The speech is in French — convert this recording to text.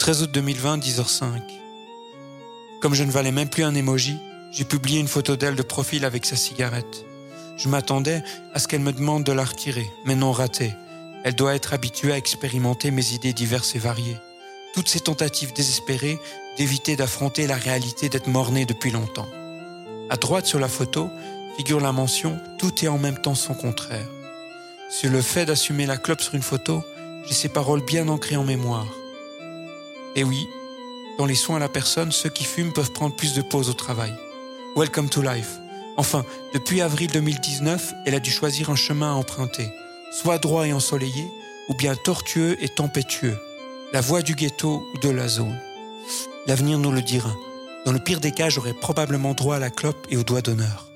13 août 2020, 10h05. Comme je ne valais même plus un emoji, j'ai publié une photo d'elle de profil avec sa cigarette. Je m'attendais à ce qu'elle me demande de la retirer, mais non raté. Elle doit être habituée à expérimenter mes idées diverses et variées. Toutes ces tentatives désespérées d'éviter d'affronter la réalité d'être mort-né depuis longtemps. À droite sur la photo figure la mention Tout est en même temps son contraire. Sur le fait d'assumer la clope sur une photo, j'ai ces paroles bien ancrées en mémoire. Et oui, dans les soins à la personne, ceux qui fument peuvent prendre plus de pauses au travail. Welcome to life. Enfin, depuis avril 2019, elle a dû choisir un chemin à emprunter, soit droit et ensoleillé, ou bien tortueux et tempétueux, la voie du ghetto ou de la zone. L'avenir nous le dira. Dans le pire des cas, j'aurai probablement droit à la clope et au doigt d'honneur.